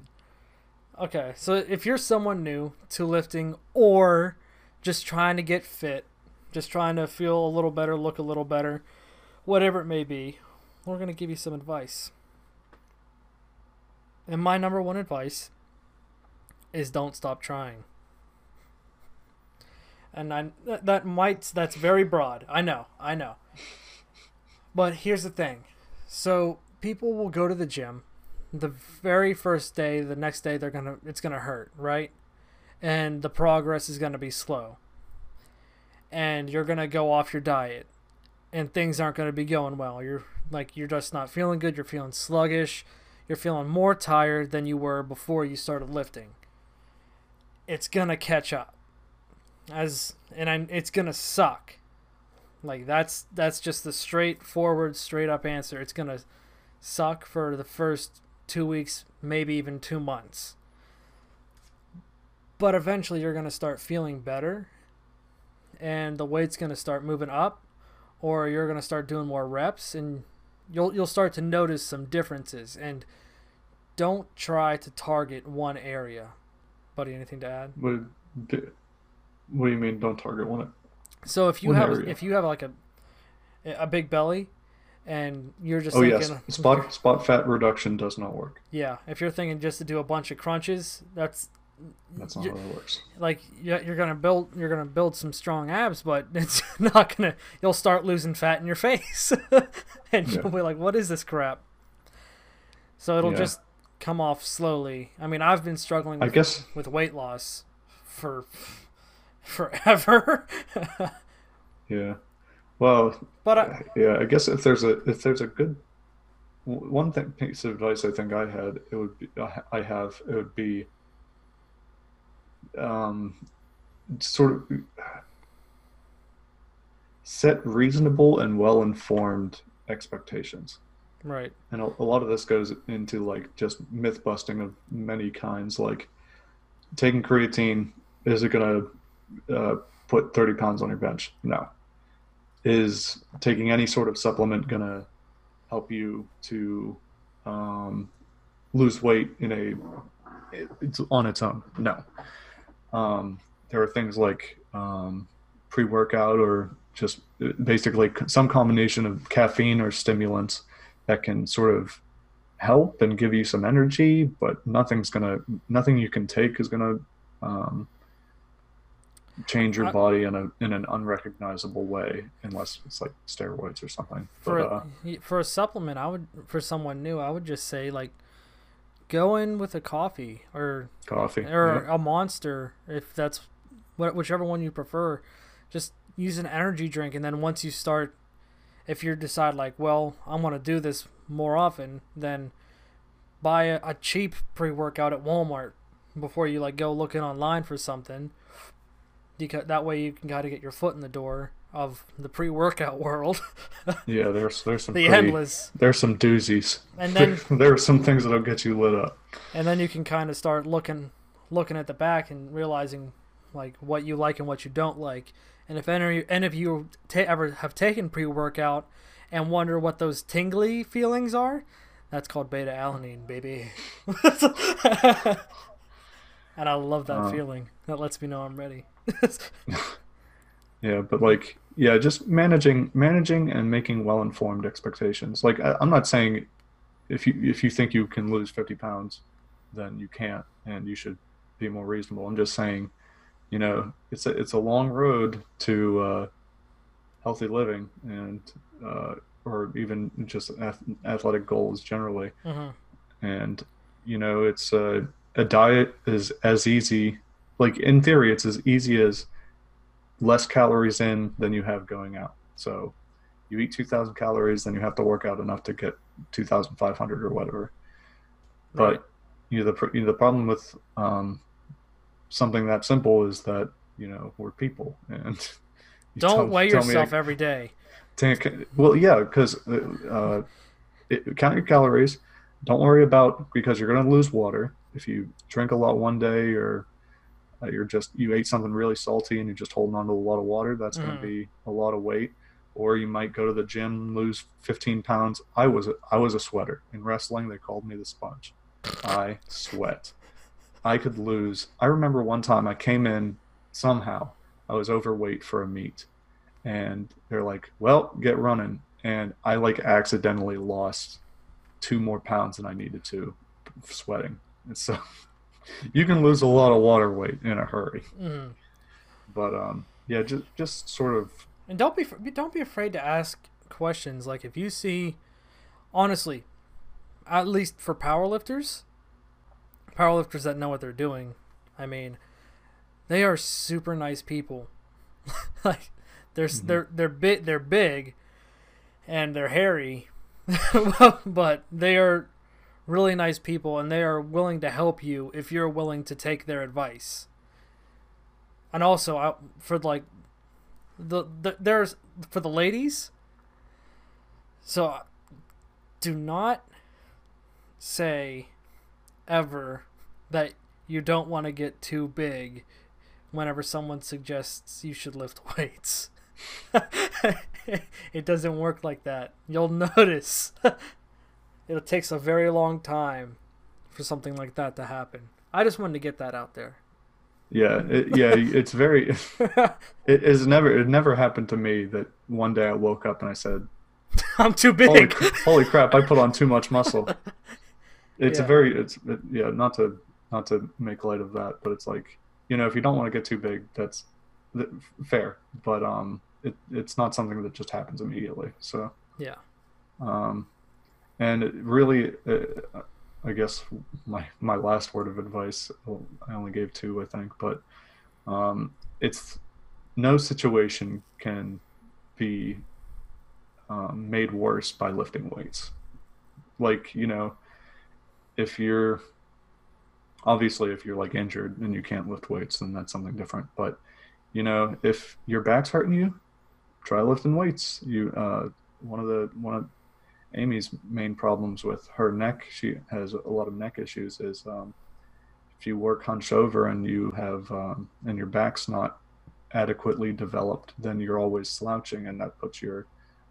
Okay, so if you're someone new to lifting, or just trying to get fit, just trying to feel a little better, look a little better, whatever it may be, we're gonna give you some advice. And my number one advice is don't stop trying. And I that might that's very broad. I know. I know. But here's the thing. So people will go to the gym the very first day, the next day they're to it's to hurt, right? And the progress is to be slow. And you're to go off your diet and things aren't to be going well. You're like you're just not feeling good, you're feeling sluggish, you're feeling more tired than you were before you started lifting. It's to catch up. As and I, it's to suck. Like that's that's just the straightforward, straight up answer. It's gonna suck for the first two weeks, maybe even two months. But eventually, you're gonna start feeling better, and the weight's gonna start moving up, or you're gonna start doing more reps, and you'll you'll start to notice some differences. And don't try to target one area. Buddy, anything to add? D- What do you mean? Don't target one? So if you One have area. if you have like a a big belly, and you're just Oh thinking, yes, spot spot fat reduction does not work. yeah, if you're thinking just to do a bunch of crunches, that's That's not You- how it works. like you're gonna build you're gonna build some strong abs, but it's not gonna. You'll start losing fat in your face, and Yeah. you'll be like, "What is this crap?" So it'll Yeah. just come off slowly. I mean, I've been struggling. I guess with weight loss for forever, yeah. Well, but I, yeah. I guess if there's a if there's a good one thing piece of advice I think I had it would be I I have it would be um sort of set reasonable and well informed expectations. right, and a, a lot of this goes into like just myth busting of many kinds like taking creatine is it going to uh, put 30 pounds on your bench no is taking any sort of supplement going to help you to um, lose weight in a it's on its own. No. Um, there are things like um, pre-workout or just basically some combination of caffeine or stimulants that can sort of help and give you some energy, but nothing's gonna nothing you can take is gonna um, change your body in a in an unrecognizable way unless it's like steroids or something. for But, uh, a, for a supplement, I would for someone new, I would just say like, go in with a coffee or coffee. or yeah. a monster if that's what whichever one you prefer just use an energy drink and then once you start if you decide like well i want to do this more often then buy a, a cheap pre-workout at walmart before you like go looking online for something because that way you can kind of get your foot in the door of the pre-workout world yeah, there's there's some the pretty, endless there's some doozies. and then there are some things that'll get you lit up. and then you can kind of start looking looking at the back and realizing like what you like and what you don't like and if any and if you ta- ever have taken pre-workout and wonder what those tingly feelings are that's called beta alanine baby and i love that Uh. feeling that lets me know i'm ready Yeah, but like, yeah, just managing, managing, and making well-informed expectations. Like, I, I'm not saying if you if you think you can lose 50 pounds, then you can't, and you should be more reasonable. I'm just saying, you know, it's a it's a long road to uh, healthy living and uh, or even just ath- athletic goals generally. hmm And you know, it's uh, a diet is as easy. Like in theory, it's as easy as less calories in than you have going out. So you eat 2,000 calories, then you have to work out enough to get 2,500 or whatever. But Right. you know the you know, the problem with um, something that simple is that you know we're people and don't tell- weigh tell yourself to- every day to- well, yeah, because uh, it, count your calories. Don't worry about because you're going to lose water if you drink a lot one day or uh, you're just you ate something really salty and you're just holding on to a lot of water. That's going Mhm. to be a lot of weight. Or you might go to the gym, lose 15 pounds. I was a, I was a sweater in wrestling. They called me the sponge. I sweat. I could lose. I remember one time I came in somehow. I was overweight for a meet and they're like, "Well, get running." And I like accidentally lost two more pounds than I needed to, sweating. And so you can lose a lot of water weight in a hurry. hmm But um, yeah, just just sort of And don't be don't be afraid to ask questions. Like if you see, honestly, at least for powerlifters, powerlifters that know what they're doing. I mean, they are super nice people. like they're Mhm. they're they're big they're big, and they're hairy, but they are really nice people, and they are willing to help you if you're willing to take their advice. And also, I, for like the, the there's for the ladies. So uh, do not say ever that you don't want to get too big whenever someone suggests you should lift weights. it doesn't work like that. You'll notice. It takes a very long time for something like that to happen. I just wanted to get that out there. Yeah, it, yeah, it's very. it is never. It never happened to me that one day I woke up and I said, I'm too big. cr- holy crap! I put on too much muscle." It's Yeah. a very. It's it, yeah. Not to not to make light of that, but it's like you know if you don't want to get too big, that's th- fair. But um, it it's not something that just happens immediately. So yeah. um, and really, uh, I guess my my last word of advice. Well, I only gave two, I think, but um, it's no situation can be um, made worse by lifting weights. Like you know, if you're obviously if you're like injured and you can't lift weights, then that's something different. But you know, if your back's hurting you, try lifting weights. You uh, one of the one of Amy's main problems with her neck, she has a lot of neck issues. Is um, if you work hunched over and you have um, and your back's not adequately developed, then you're always slouching, and that puts your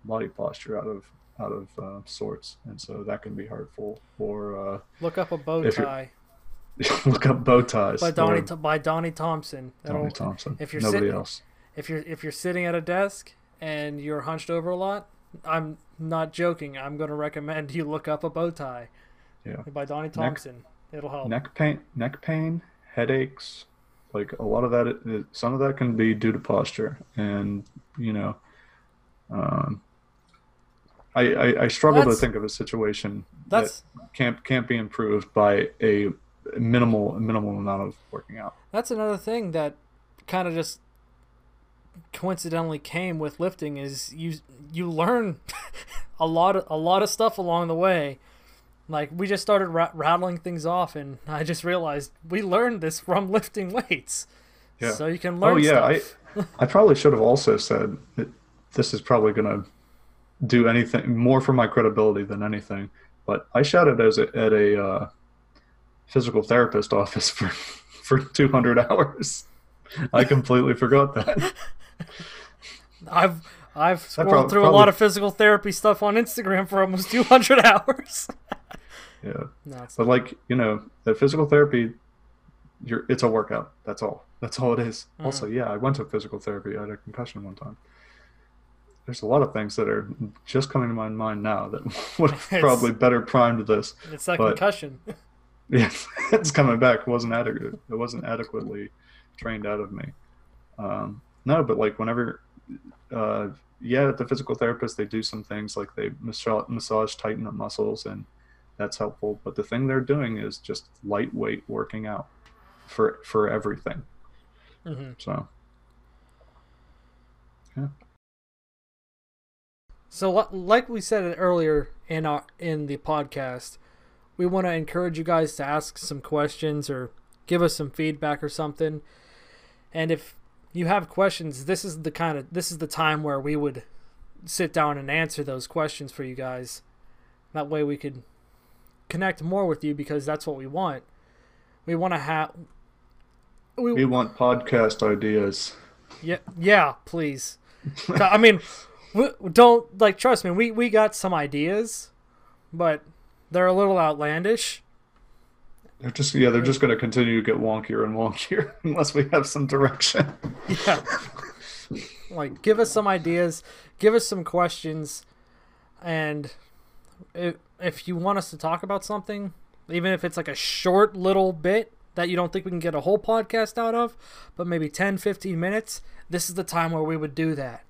body posture out of out of uh, sorts, and so that can be hurtful. Or uh, Look up a bow tie look up bow ties by Donnie or by Donnie Thompson. That'll- Donnie Thompson. if you're Nobody sitting- else. if you're if you're sitting at a desk and you're hunched over a lot, I'm not joking. I'm going to recommend you look up a bow tie Yeah. by Donnie Thompson. It'll help. neck pain neck pain headaches like a lot of that some of that can be due to posture and you know um i i, I struggle That's- to think of a situation That's that can't can't be improved by a minimal minimal amount of working out that's another thing that kind of just coincidentally came with lifting is you you learn a lot of a lot of stuff along the way. Like we just started ra- rattling things off, and I just realized we learned this from lifting weights. Yeah. So you can learn oh yeah stuff. i i probably should have also said that this is probably going to do anything more for my credibility than anything but i shouted as a, at a uh, physical therapist office for for 200 hours i completely forgot that I've I've scrolled prob- through a lot of physical therapy stuff on Instagram for almost 200 hours. yeah no, but like you know the physical therapy you're it's a workout that's all that's all it is Mhm. also yeah i went to physical therapy i had a concussion one time there's a lot of things that are just coming to my mind now that would have probably better primed this it's that but- concussion. Yeah, it's coming back. It wasn't adequate. It wasn't adequately trained out of me. Um, no, but like whenever, uh, yeah, at the physical therapist, they do some things like they massage, massage, tighten up muscles, and that's helpful. But the thing they're doing is just lightweight working out for for everything. hmm So yeah. So, like we said earlier in our in the podcast, we want to encourage you guys to ask some questions or give us some feedback or something. And if you have questions, this is the kind of this is the time where we would sit down and answer those questions for you guys. That way, we could connect more with you because that's what we want. We want to have. We, we want podcast ideas. yeah, yeah, please. I mean, we, don't like trust me. We we got some ideas, but they're a little outlandish. They're just yeah, they're just going to continue to get wonkier and wonkier unless we have some direction. Yeah. like, give us some ideas, give us some questions, and if, if you want us to talk about something, even if it's like a short little bit that you don't think we can get a whole podcast out of, but maybe 10, 15 minutes, this is the time where we would do that.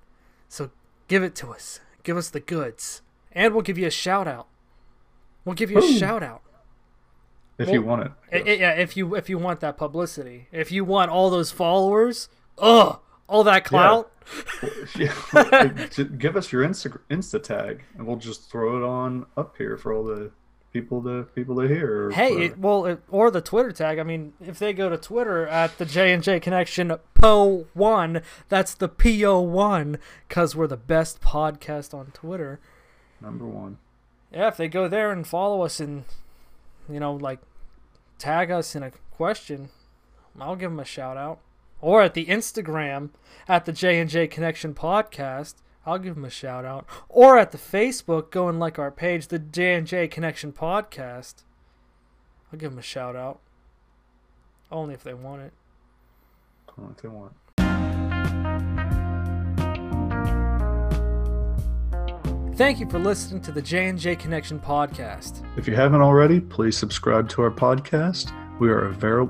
So give it to us. Give us the goods. And we'll give you a shout out. We'll give you a Ooh. shout out. If Well, you want it. I- I- yeah, if you if you want that publicity, if you want all those followers, ugh, all that clout. Yeah, give us your Insta Insta tag, and we'll just throw it on up here for all the people to people to hear. or Hey, it, well, it, or the Twitter tag. I mean, if they go to Twitter at the J and J Connection Po One, that's the P O One, cause we're the best podcast on Twitter. number one. Yeah, if they go there and follow us and you know like tag us in a question, I'll give them a shout out. Or at the Instagram at the J and J Connection Podcast, I'll give them a shout out. Or at the Facebook, go and like our page, the J and J Connection Podcast. I'll give them a shout out. Only if they want it. It what they want. Thank you for listening to the J&J Connection podcast. If you haven't already, please subscribe to our podcast. We are a very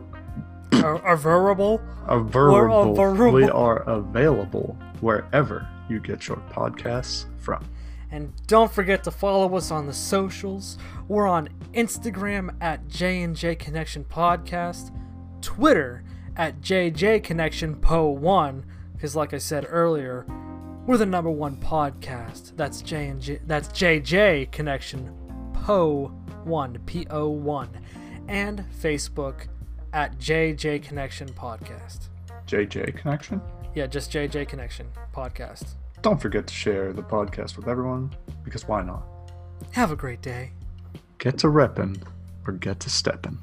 Our, our variable available. available. We are available wherever you get your podcasts from. And don't forget to follow us on the socials. We're on Instagram at J&J Connection Podcast, Twitter at JJ Connection Po1, because like I said earlier, we're the number one podcast. That's J and J. That's JJ Connection Po1 P O 1, and Facebook at JJ Connection Podcast. JJ Connection. Yeah, just JJ Connection Podcast. Don't forget to share the podcast with everyone because why not? Have a great day. Get to reppin' or get to steppin'.